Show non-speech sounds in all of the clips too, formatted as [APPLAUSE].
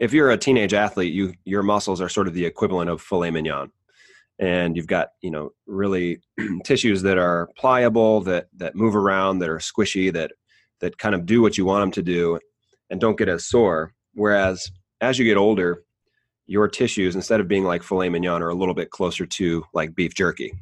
if you're a teenage athlete, you your muscles are sort of the equivalent of filet mignon, and you've got you know really [CLEARS THROAT] tissues that are pliable, that that move around, that are squishy, that that kind of do what you want them to do, and don't get as sore. Whereas as you get older, your tissues instead of being like filet mignon are a little bit closer to like beef jerky.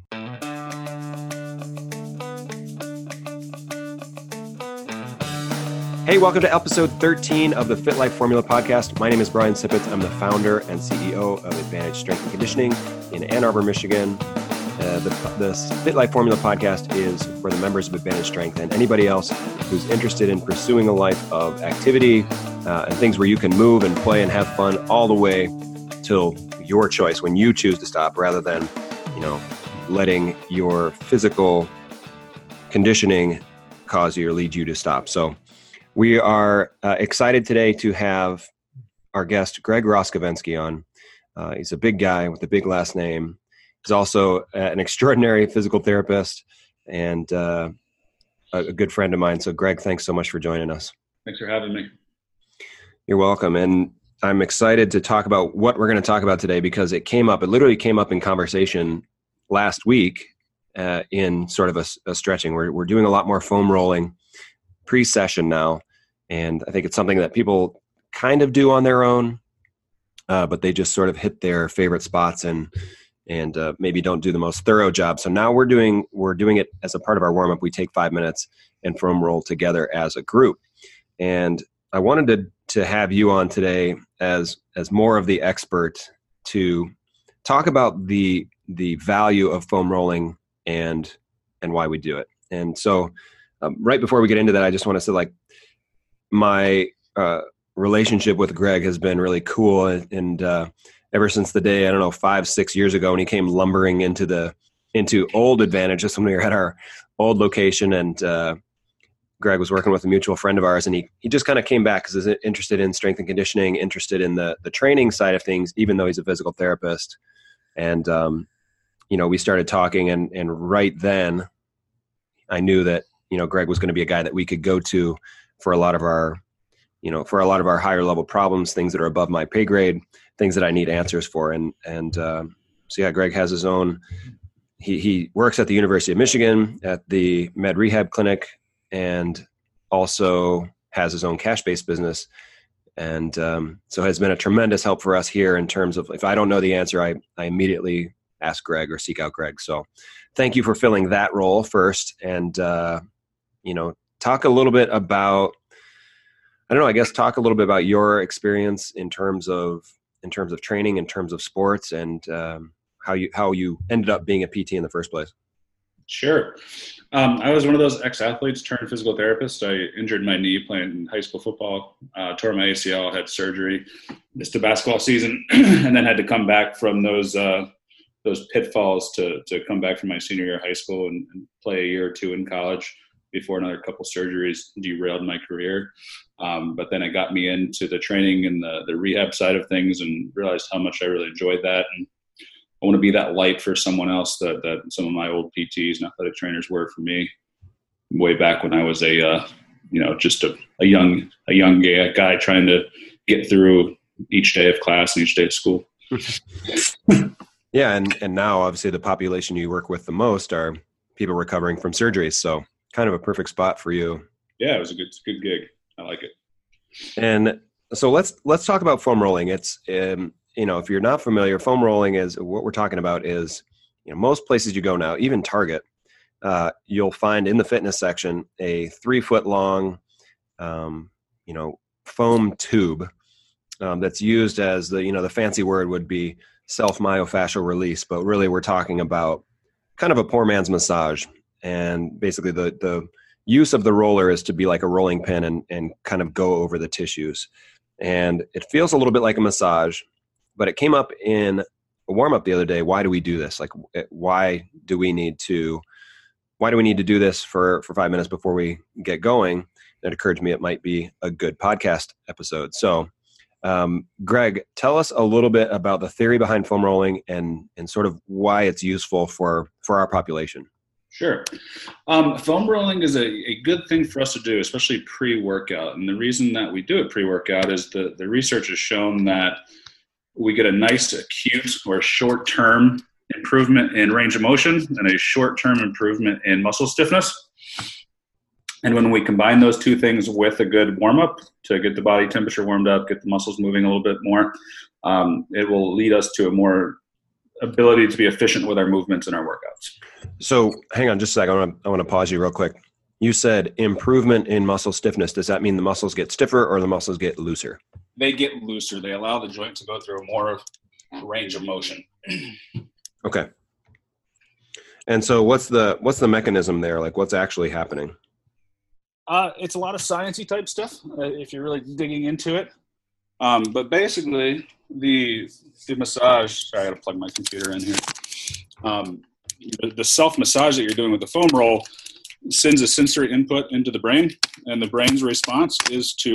Hey, welcome to episode 13 of the Fit Life Formula podcast. My name is Brian Sippets. I'm the founder and CEO of Advantage Strength and Conditioning in Ann Arbor, Michigan. Uh, the, the Fit Life Formula podcast is for the members of Advantage Strength and anybody else who's interested in pursuing a life of activity uh, and things where you can move and play and have fun all the way till your choice when you choose to stop rather than, you know, letting your physical conditioning cause you or lead you to stop. So, we are uh, excited today to have our guest, Greg Roskovensky, on. Uh, he's a big guy with a big last name. He's also an extraordinary physical therapist and uh, a, a good friend of mine. So, Greg, thanks so much for joining us. Thanks for having me. You're welcome. And I'm excited to talk about what we're going to talk about today because it came up, it literally came up in conversation last week uh, in sort of a, a, stretching. We're, we're doing a lot more foam rolling pre session now and I think it's something that people kind of do on their own, uh, but they just sort of hit their favorite spots and and uh, maybe don't do the most thorough job. So now we're doing we're doing it as a part of our warm up. We take five minutes and foam roll together as a group. And I wanted to to have you on today as as more of the expert to talk about the the value of foam rolling and and why we do it. And so, um, right before we get into that, I just want to say like my uh, relationship with Greg has been really cool, and, uh, ever since the day I don't know five six years ago when he came lumbering into the into old Advantage, just when we were at our old location, and uh, Greg was working with a mutual friend of ours, and he he just kind of came back because he's interested in strength and conditioning, interested in the the training side of things, even though he's a physical therapist, and um, you know we started talking, and and right then I knew that you know Greg was going to be a guy that we could go to for a lot of our you know for a lot of our higher level problems things that are above my pay grade things that i need answers for. And and uh, so yeah greg has his own he, he works at the university of michigan at the med rehab clinic and also has his own cash based business. And um, so has been a tremendous help for us here in terms of if i don't know the answer i, I immediately ask greg or seek out greg. So thank you for filling that role first. And uh, you know talk a little bit about i don't know i guess talk a little bit about your experience in terms of in terms of training in terms of sports and um, how you how you ended up being a pt in the first place. Sure. Um, i was one of those ex-athletes turned physical therapist. I injured my knee playing high school football uh, tore my acl had surgery missed a basketball season [CLEARS THROAT] and then had to come back from those uh, those pitfalls to to come back from my senior year of high school and, and play a year or two in college before another couple surgeries derailed my career. Um, but then it got me into the training and the, the rehab side of things and realized how much I really enjoyed that. And I want to be that light for someone else that, that some of my old PTs and athletic trainers were for me way back when I was a, uh, you know, just a, a young, a young gay guy trying to get through each day of class and each day of school. [LAUGHS] yeah. And, and now obviously the population you work with the most are people recovering from surgeries. So kind of a perfect spot for you. Yeah, it was a good good gig. I like it. And so let's let's talk about foam rolling. It's um, you know if you're not familiar, foam rolling is what we're talking about is you know most places you go now, even Target, uh, you'll find in the fitness section a three foot long, um, you know, foam tube um, that's used as the you know the fancy word would be self myofascial release, but really we're talking about kind of a poor man's massage and basically the the use of the roller is to be like a rolling pin and and kind of go over the tissues. And it feels a little bit like a massage but it came up in a warm up the other day. Why do we do this? Like why do we need to why do we need to do this for for 5 minutes before we get going? It occurred to me it might be a good podcast episode. So um, greg tell us a little bit about the theory behind foam rolling and and sort of why it's useful for for our population Sure. Um, foam rolling is a, a good thing for us to do, especially pre workout. And the reason that we do it pre workout is the, the research has shown that we get a nice acute or short term improvement in range of motion and a short term improvement in muscle stiffness. And when we combine those two things with a good warm up to get the body temperature warmed up, get the muscles moving a little bit more, um, it will lead us to a more ability to be efficient with our movements and our workouts. So, hang on just a second. I want to, I want to pause you real quick. You said improvement in muscle stiffness. Does that mean the muscles get stiffer or the muscles get looser? They get looser. They allow the joint to go through a more range of motion. [CLEARS THROAT] okay. And so, what's the what's the mechanism there? Like, what's actually happening? Uh, it's a lot of sciencey type stuff uh, if you're really digging into it. Um, but basically, the the massage. Sorry, I got to plug my computer in here. Um, the, the self massage that you're doing with the foam roll sends a sensory input into the brain, and the brain's response is to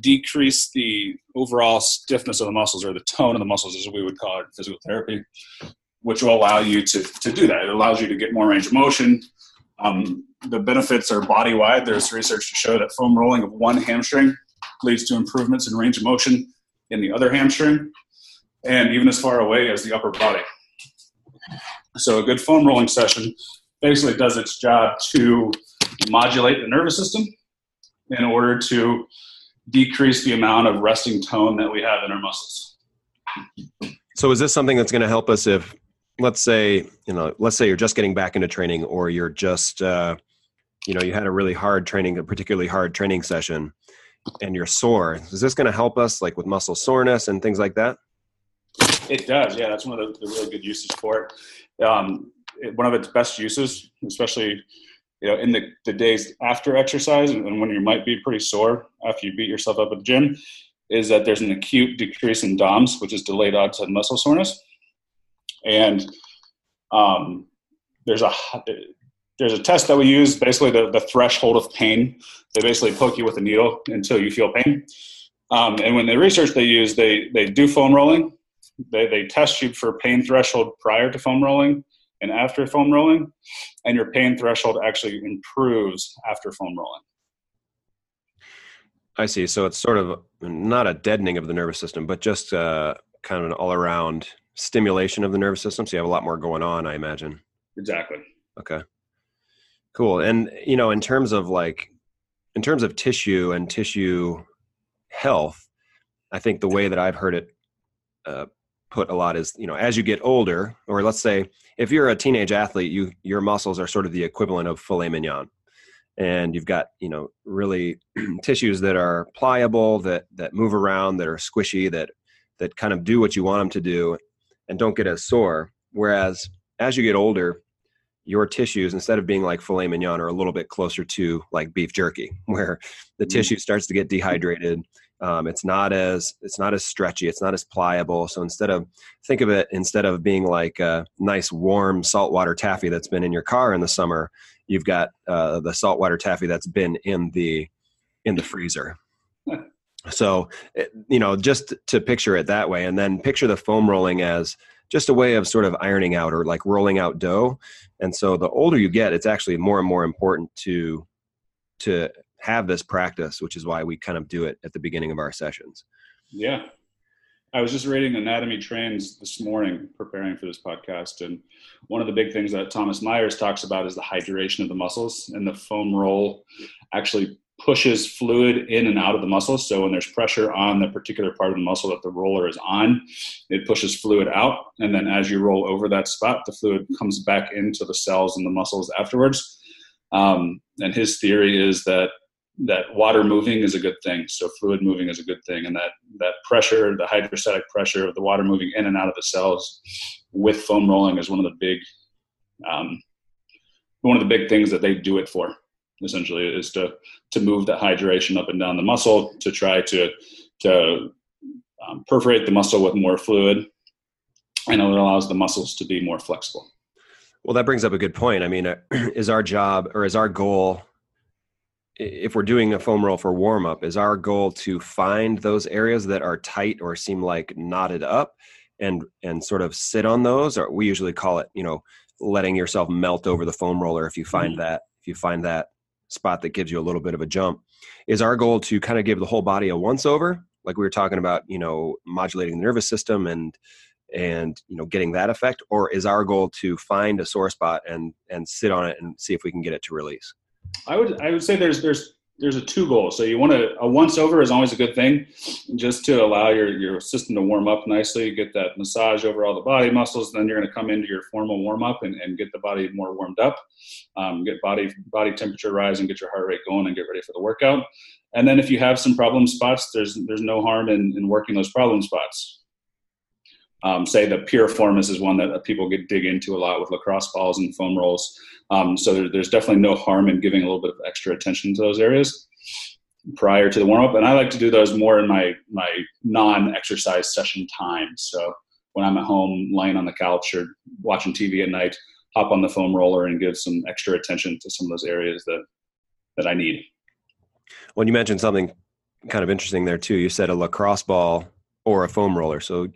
decrease the overall stiffness of the muscles or the tone of the muscles, as we would call it in physical therapy, which will allow you to, to do that. It allows you to get more range of motion. Um, the benefits are body wide. There's research to show that foam rolling of one hamstring leads to improvements in range of motion in the other hamstring and even as far away as the upper body. So a good foam rolling session basically does its job to modulate the nervous system in order to decrease the amount of resting tone that we have in our muscles. So is this something that's going to help us if let's say, you know, let's say you're just getting back into training or you're just uh, you know, you had a really hard training, a particularly hard training session and you're sore. Is this going to help us like with muscle soreness and things like that? It does. Yeah, that's one of the, the really good uses for it. Um, it, One of its best uses, especially you know in the, the days after exercise and when you might be pretty sore after you beat yourself up at the gym, is that there's an acute decrease in DOMS, which is delayed onset muscle soreness, and um, there's a there's a test that we use, basically the, the threshold of pain. They basically poke you with a needle until you feel pain. Um, and when they research they use, they, they do foam rolling. They, they test you for pain threshold prior to foam rolling and after foam rolling. And your pain threshold actually improves after foam rolling. I see. So it's sort of not a deadening of the nervous system, but just uh, kind of an all around stimulation of the nervous system. So you have a lot more going on, I imagine. Exactly. Okay. Cool. And you know, in terms of like in terms of tissue and tissue health, I think the way that I've heard it uh, put a lot is, you know, as you get older, or let's say if you're a teenage athlete, you your muscles are sort of the equivalent of filet mignon. And you've got, you know, really [CLEARS THROAT] tissues that are pliable, that that move around, that are squishy, that that kind of do what you want them to do and don't get as sore. Whereas as you get older, your tissues instead of being like filet mignon are a little bit closer to like beef jerky [LAUGHS] where the mm. tissue starts to get dehydrated. Um, it's not as it's not as stretchy it's not as pliable. So instead of think of it instead of being like a nice warm saltwater taffy that's been in your car in the summer you've got uh, the saltwater taffy that's been in the in the freezer. [LAUGHS] So you know just to picture it that way and then picture the foam rolling as just a way of sort of ironing out or like rolling out dough. And so the older you get, it's actually more and more important to to have this practice, which is why we kind of do it at the beginning of our sessions. Yeah. I was just reading Anatomy Trains this morning, preparing for this podcast, and one of the big things that Thomas Myers talks about is the hydration of the muscles, and the foam roll actually pushes fluid in and out of the muscle. So when there's pressure on the particular part of the muscle that the roller is on, it pushes fluid out. And then as you roll over that spot, the fluid comes back into the cells and the muscles afterwards. Um, and his theory is that that water moving is a good thing. So fluid moving is a good thing. And that, that pressure, the hydrostatic pressure of the water moving in and out of the cells with foam rolling is one of the big, um, one of the big things that they do it for essentially is to to move that hydration up and down the muscle to try to to um, perforate the muscle with more fluid. And it allows the muscles to be more flexible. Well that brings up a good point. I mean uh, [CLEARS THROAT] is our job or is our goal if we're doing a foam roll for warm up is our goal to find those areas that are tight or seem like knotted up and and sort of sit on those? Or we usually call it you know letting yourself melt over the foam roller if you find Mm-hmm. that if you find that spot that gives you a little bit of a jump is our goal to kind of give the whole body a once over like we were talking about you know modulating the nervous system and and you know getting that effect or is our goal to find a sore spot and and sit on it and see if we can get it to release? I would I would say there's there's there's a two goal. So you want to a once over is always a good thing, just to allow your your system to warm up nicely, get that massage over all the body muscles. Then you're going to come into your formal warm up and, and get the body more warmed up, um, get body body temperature rising, get your heart rate going, and get ready for the workout. And then if you have some problem spots, there's there's no harm in, in working those problem spots. Um, say the piriformis is one that people get dig into a lot with lacrosse balls and foam rolls. Um, so there, there's definitely no harm in giving a little bit of extra attention to those areas prior to the warm up. And I like to do those more in my my non-exercise session time. So when I'm at home, lying on the couch or watching TV at night, hop on the foam roller and give some extra attention to some of those areas that that I need. When you mentioned something kind of interesting there too. You said a lacrosse ball or a foam roller. So,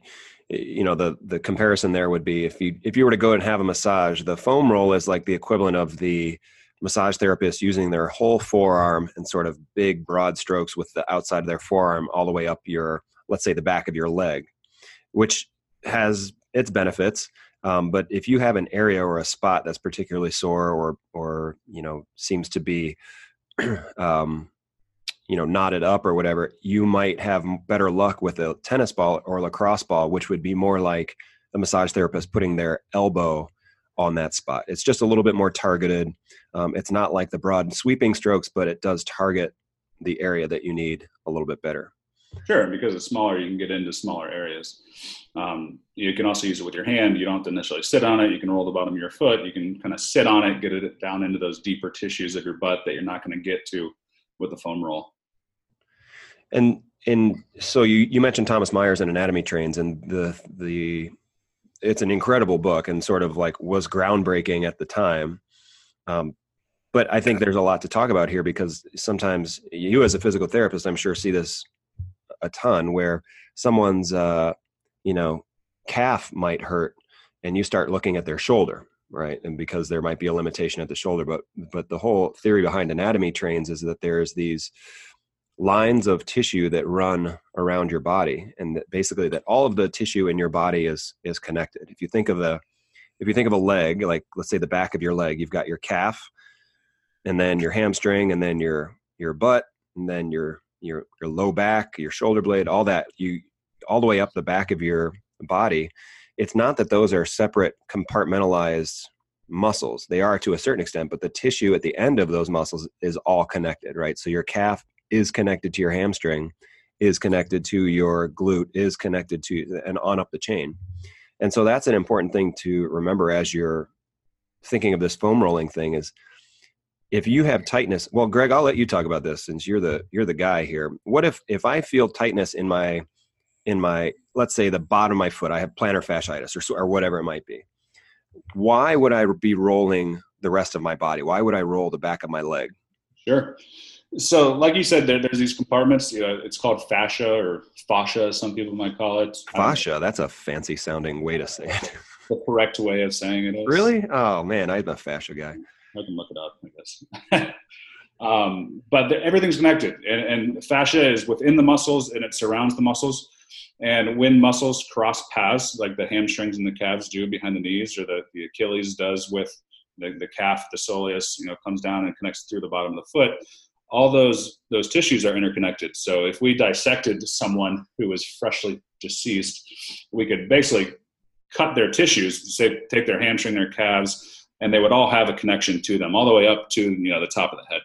you know, the the comparison there would be if you if you were to go and have a massage, the foam roll is like the equivalent of the massage therapist using their whole forearm and sort of big broad strokes with the outside of their forearm all the way up your let's say the back of your leg, which has its benefits. Um, but if you have an area or a spot that's particularly sore or or you know seems to be [CLEARS THROAT] um, you know knotted up or whatever you might have better luck with a tennis ball or lacrosse ball which would be more like the massage therapist putting their elbow on that spot it's just a little bit more targeted um, it's not like the broad sweeping strokes but it does target the area that you need a little bit better Sure, because it's smaller, you can get into smaller areas. Um, you can also use it with your hand. You don't have to necessarily sit on it. You can roll the bottom of your foot. You can kind of sit on it, get it down into those deeper tissues of your butt that you're not going to get to with the foam roll. And and so you you mentioned Thomas Myers and Anatomy Trains and the the it's an incredible book and sort of like was groundbreaking at the time. Um, but I think there's a lot to talk about here because sometimes you as a physical therapist, I'm sure see this a ton where someone's uh, you know calf might hurt and you start looking at their shoulder right and because there might be a limitation at the shoulder but but the whole theory behind anatomy trains is that there's these lines of tissue that run around your body and that basically that all of the tissue in your body is is connected. If you think of the if you think of a leg like let's say the back of your leg you've got your calf and then your hamstring and then your your butt and then your your your low back your shoulder blade all that you all the way up the back of your body it's not that those are separate compartmentalized muscles. They are to a certain extent but the tissue at the end of those muscles is all connected right? So your calf is connected to your hamstring is connected to your glute is connected to and on up the chain. And so that's an important thing to remember as you're thinking of this foam rolling thing is if you have tightness well greg i'll let you talk about this since you're the you're the guy here. What if if i feel tightness in my in my let's say the bottom of my foot i have plantar fasciitis or, or whatever it might be. Why would i be rolling the rest of my body? Why would i roll the back of my leg? Sure. So, like you said, there, there's these compartments. You know, it's called fascia or fascia, some people might call it. Um, fascia that's a fancy sounding way to say it [LAUGHS] the correct way of saying it is. really oh man i'm a fascia guy I can look it up, I guess. [LAUGHS] um, but the, everything's connected, and, and fascia is within the muscles and it surrounds the muscles. And when muscles cross paths, like the hamstrings and the calves do behind the knees, or the, the Achilles does with the, the calf, the soleus, you know, comes down and connects through the bottom of the foot. All those those tissues are interconnected. So if we dissected someone who was freshly deceased, we could basically cut their tissues, say take their hamstring, their calves, and they would all have a connection to them all the way up to you know the top of the head.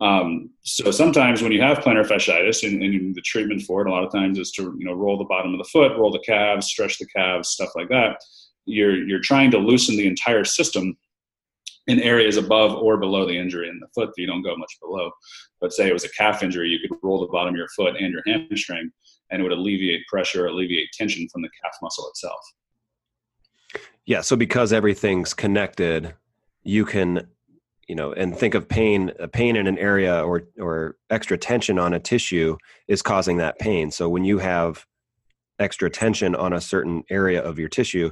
Um, so sometimes when you have plantar fasciitis, and, and, the treatment for it a lot of times is to you know roll the bottom of the foot, roll the calves, stretch the calves, stuff like that. You're you're trying to loosen the entire system in areas above or below the injury in the foot you don't go much below. But say it was a calf injury, you could roll the bottom of your foot and your hamstring, and it would alleviate pressure, alleviate tension from the calf muscle itself. Yeah, so because everything's connected, you can, you know, and think of pain, a pain in an area or or extra tension on a tissue is causing that pain. So when you have extra tension on a certain area of your tissue,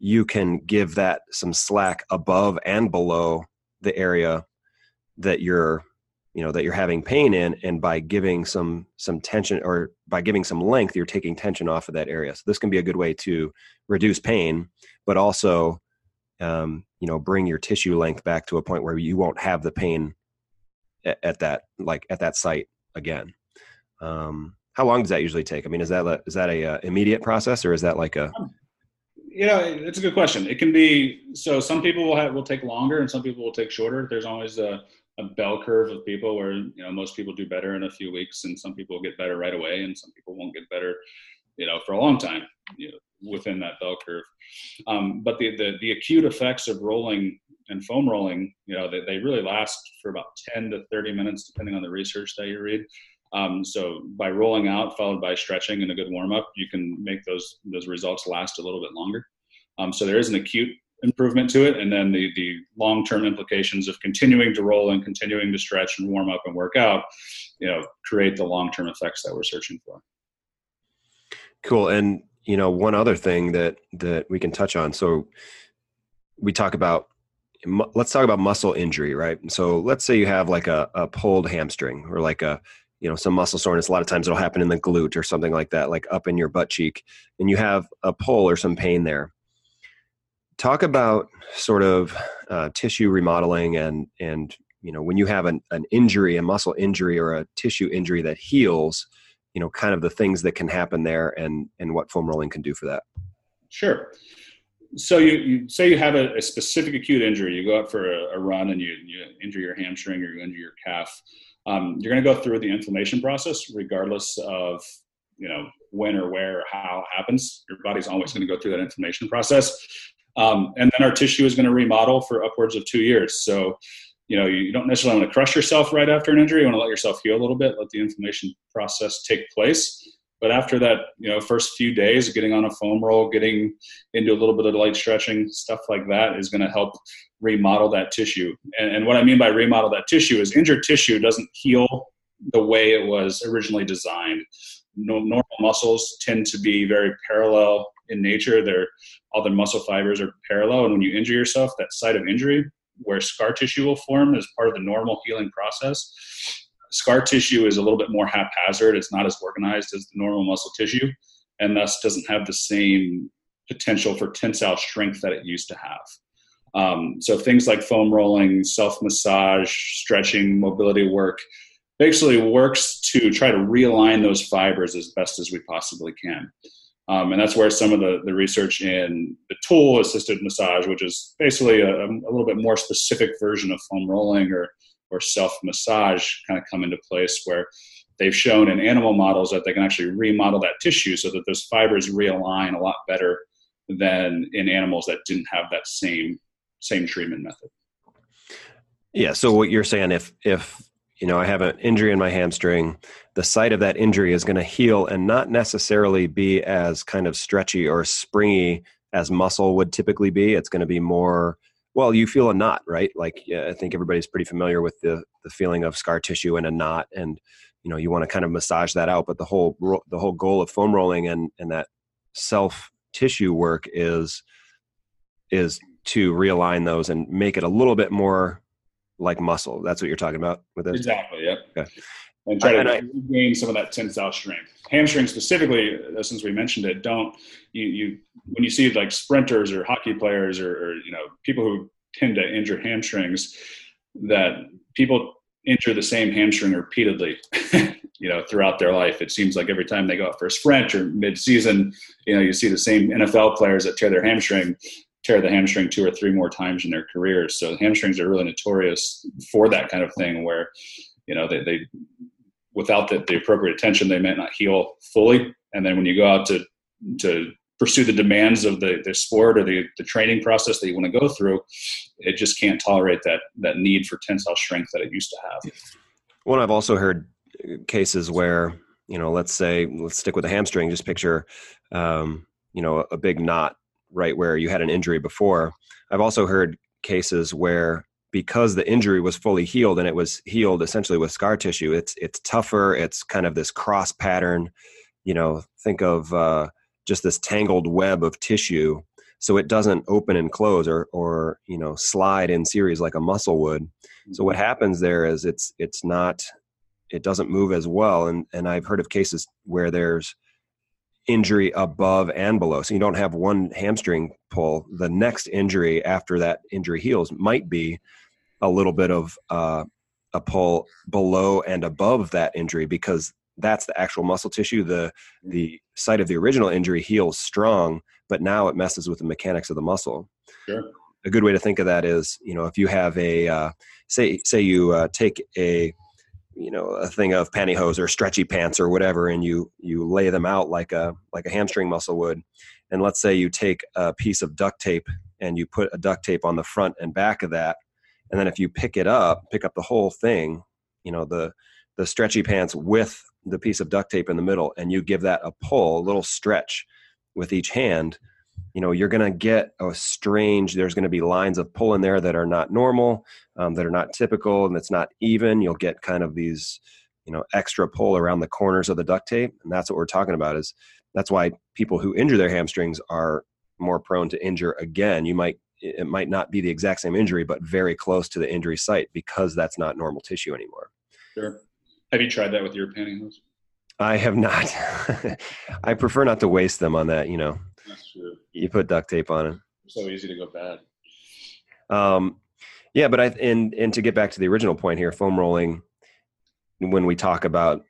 you can give that some slack above and below the area that you're you know that you're having pain in and by giving some some tension or by giving some length you're taking tension off of that area. So this can be a good way to reduce pain but also um, you know bring your tissue length back to a point where you won't have the pain at, at that like at that site again. Um, how long does that usually take? I mean is that is that a uh, immediate process or is that like a um, you know it's a good question. It can be so some people will have will take longer and some people will take shorter. There's always a a bell curve of people where you know most people do better in a few weeks and some people get better right away and some people won't get better you know for a long time you know, within that bell curve. Um, but the, the, the acute effects of rolling and foam rolling you know they, they really last for about 10 to 30 minutes depending on the research that you read um, so by rolling out followed by stretching and a good warm up you can make those those results last a little bit longer. Um, so there is an acute improvement to it and then the the long term implications of continuing to roll and continuing to stretch and warm up and work out you know create the long term effects that we're searching for. Cool. And you know one other thing that that we can touch on. So we talk about let's talk about muscle injury right? So let's say you have like a, a pulled hamstring or like a you know some muscle soreness a lot of times it'll happen in the glute or something like that like up in your butt cheek and you have a pull or some pain there. Talk about sort of uh, tissue remodeling and and you know when you have an, an injury a muscle injury or a tissue injury that heals you know kind of the things that can happen there and and what foam rolling can do for that. Sure. So you, you say you have a, a specific acute injury. You go out for a, a, run and you, you injure your hamstring or you injure your calf um, you're going to go through the inflammation process regardless of you know when or where or how it happens your body's always going to go through that inflammation process um, and then our tissue is going to remodel for upwards of two years. So, you know, you don't necessarily want to crush yourself right after an injury. You want to let yourself heal a little bit, let the inflammation process take place. But after that, you know, first few days, getting on a foam roll, getting into a little bit of light stretching, stuff like that is going to help remodel that tissue. And, and what I mean by remodel that tissue is injured tissue doesn't heal the way it was originally designed. No, normal muscles tend to be very parallel in nature. They're all the muscle fibers are parallel, and when you injure yourself, that site of injury where scar tissue will form as part of the normal healing process. Scar tissue is a little bit more haphazard. It's not as organized as the normal muscle tissue, and thus doesn't have the same potential for tensile strength that it used to have. Um, so things like foam rolling, self massage, stretching, mobility work basically works to try to realign those fibers as best as we possibly can. Um, and that's where some of the, the research in the tool assisted massage, which is basically a, a, little bit more specific version of foam rolling or, or self massage, kind of come into place where they've shown in animal models that they can actually remodel that tissue so that those fibers realign a lot better than in animals that didn't have that same same treatment method. Yeah. So what you're saying, if if you know, I have an injury in my hamstring. The site of that injury is going to heal and not necessarily be as kind of stretchy or springy as muscle would typically be. It's going to be more, well, you feel a knot, right? Like yeah, I think everybody's pretty familiar with the the feeling of scar tissue and a knot, and you know, you want to kind of massage that out. But the whole the whole goal of foam rolling and and that self tissue work is is to realign those and make it a little bit more like muscle. That's what you're talking about with this. Exactly. Yep. Okay. And try to gain some of that tensile strength. Hamstring specifically, uh, since we mentioned it, don't you, you when you see like sprinters or hockey players or, or you know people who tend to injure hamstrings, that people injure the same hamstring repeatedly. [LAUGHS] you know, throughout their life, it seems like every time they go out for a sprint or mid-season, you know, you see the same NFL players that tear their hamstring tear the hamstring two or three more times in their careers. So hamstrings are really notorious for that kind of thing where, you know, they, they without the, the appropriate attention, they might not heal fully. And then when you go out to, to pursue the demands of the, the sport or the, the training process that you want to go through, it just can't tolerate that, that need for tensile strength that it used to have. Well, I've also heard cases where, you know, let's say, let's stick with the hamstring, just picture, um, you know, a big knot right where you had an injury before. I've also heard cases where because the injury was fully healed and it was healed essentially with scar tissue, it's it's tougher. It's kind of this cross pattern. You know, think of uh, just this tangled web of tissue so it doesn't open and close or or you know slide in series like a muscle would. So what happens there is it's it's not it doesn't move as well, and and I've heard of cases where there's injury above and below. So you don't have one hamstring pull. The next injury after that injury heals might be a little bit of uh, a pull below and above that injury because that's the actual muscle tissue. The the site of the original injury heals strong, but now it messes with the mechanics of the muscle. Sure. A good way to think of that is, you know, if you have a uh, say say you uh, take a you know a thing of pantyhose or stretchy pants or whatever, and you you lay them out like a like a hamstring muscle would, and let's say you take a piece of duct tape and you put a duct tape on the front and back of that, and then if you pick it up, pick up the whole thing, you know the the stretchy pants with the piece of duct tape in the middle and you give that a pull, a little stretch with each hand, you know, you're going to get a strange, there's going to be lines of pull in there that are not normal, um, that are not typical, and it's not even. You'll get kind of these, you know, extra pull around the corners of the duct tape. And that's what we're talking about is that's why people who injure their hamstrings are more prone to injure again. You might, it might not be the exact same injury, but very close to the injury site because that's not normal tissue anymore. Sure. Have you tried that with your pantyhose? I have not. [LAUGHS] I prefer not to waste them on that. You know, That's true. you put duct tape on it. So easy to go bad. Um, yeah, but I and and to get back to the original point here, foam rolling. When we talk about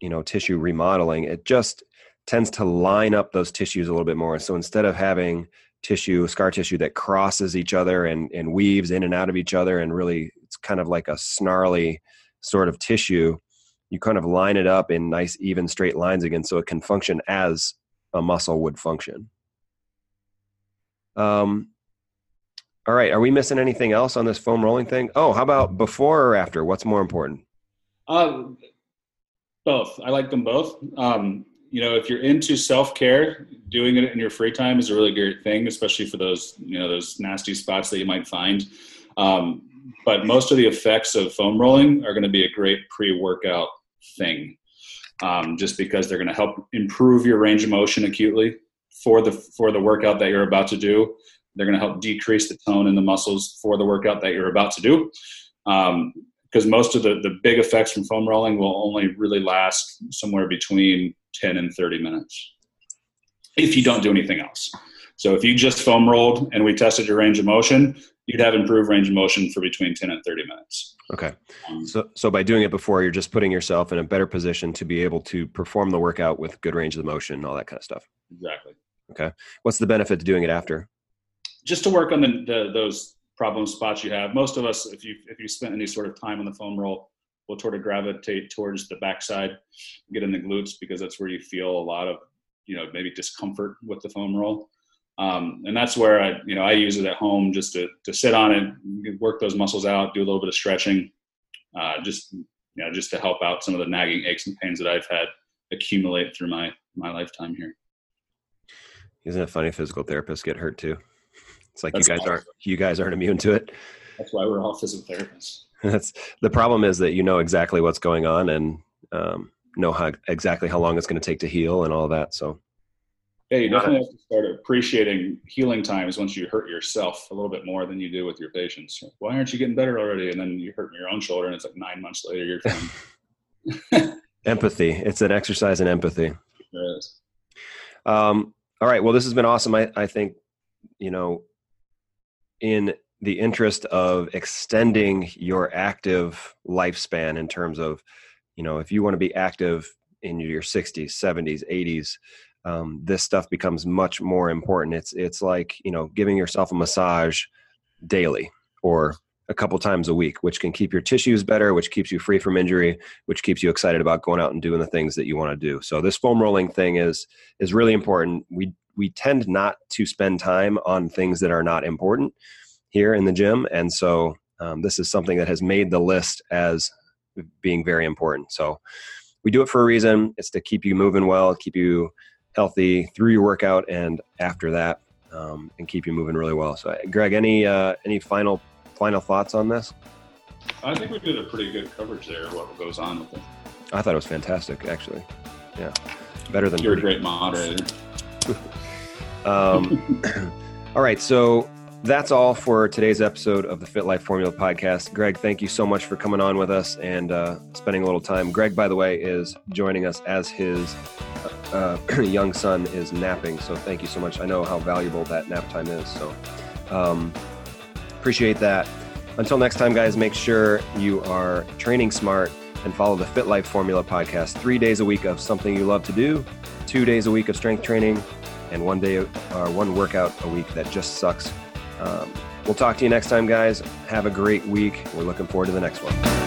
you know tissue remodeling, it just tends to line up those tissues a little bit more. So instead of having tissue, scar tissue that crosses each other and and weaves in and out of each other, and really it's kind of like a snarly sort of tissue you kind of line it up in nice even straight lines again so it can function as a muscle would function um, all right are we missing anything else on this foam rolling thing oh how about before or after what's more important Uh, both. I like them both. Um, you know, if you're into self care, doing it in your free time is a really great thing, especially for those you know those nasty spots that you might find. Um, but most of the effects of foam rolling are going to be a great pre-workout thing, um, just because they're going to help improve your range of motion acutely for the for the workout that you're about to do. They're going to help decrease the tone in the muscles for the workout that you're about to do. Um, because most of the, the big effects from foam rolling will only really last somewhere between 10 and 30 minutes if you don't do anything else. So if you just foam rolled and we tested your range of motion, you'd have improved range of motion for between 10 and 30 minutes. okay Um, so so by doing it before you're just putting yourself in a better position to be able to perform the workout with good range of motion and all that kind of stuff exactly. What's the benefit to doing it after Just to work on the, the those problem spots you have. Most of us, if you if you spent any sort of time on the foam roll, will sort of gravitate towards the backside, get in the glutes because that's where you feel a lot of you know maybe discomfort with the foam roll. Um, and that's where I, you know, I use it at home just to, to sit on it, work those muscles out, do a little bit of stretching, uh, just, you know, just to help out some of the nagging aches and pains that I've had accumulate through my, my lifetime here. Isn't it funny physical therapists get hurt too it's like That's you guys awesome. aren't you guys aren't immune to it That's why we're all physical therapists. [LAUGHS] That's the problem is that you know exactly what's going on and um, know how exactly how long it's going to take to heal and all that. So Yeah, you definitely have to start appreciating healing times once you hurt yourself a little bit more than you do with your patients. Why aren't you getting better already? And then you hurt your own shoulder, and it's like nine months later you're fine. [LAUGHS] empathy, it's an exercise in empathy. There is. Um, all right. Well, this has been awesome. I, I think, you know, in the interest of extending your active lifespan in terms of, you know, if you want to be active in your 60s, 70s, 80s, um, this stuff becomes much more important. It's it's like you know giving yourself a massage daily or a couple times a week, which can keep your tissues better, which keeps you free from injury, which keeps you excited about going out and doing the things that you want to do. So this foam rolling thing is is really important. We we tend not to spend time on things that are not important here in the gym, and so um, this is something that has made the list as being very important. So we do it for a reason. It's to keep you moving well, keep you healthy through your workout and after that, um, and keep you moving really well. So, Greg, any uh, any final final thoughts on this? I think we did a pretty good coverage there of what goes on with it. I thought it was fantastic, actually. Yeah, better than You're a great moderator. [LAUGHS] Um, [CLEARS THROAT] All right, so that's all for today's episode of the Fit Life Formula podcast. Greg, thank you so much for coming on with us and uh, spending a little time. Greg, by the way, is joining us as his uh, [CLEARS THROAT] young son is napping. So thank you so much. I know how valuable that nap time is. So um, appreciate that. Until next time, guys, make sure you are training smart and follow the Fit Life Formula podcast. Three days a week of something you love to do, two days a week of strength training, and one day or uh, one workout a week that just sucks. Um, we'll talk to you next time, guys. Have a great week. We're looking forward to the next one.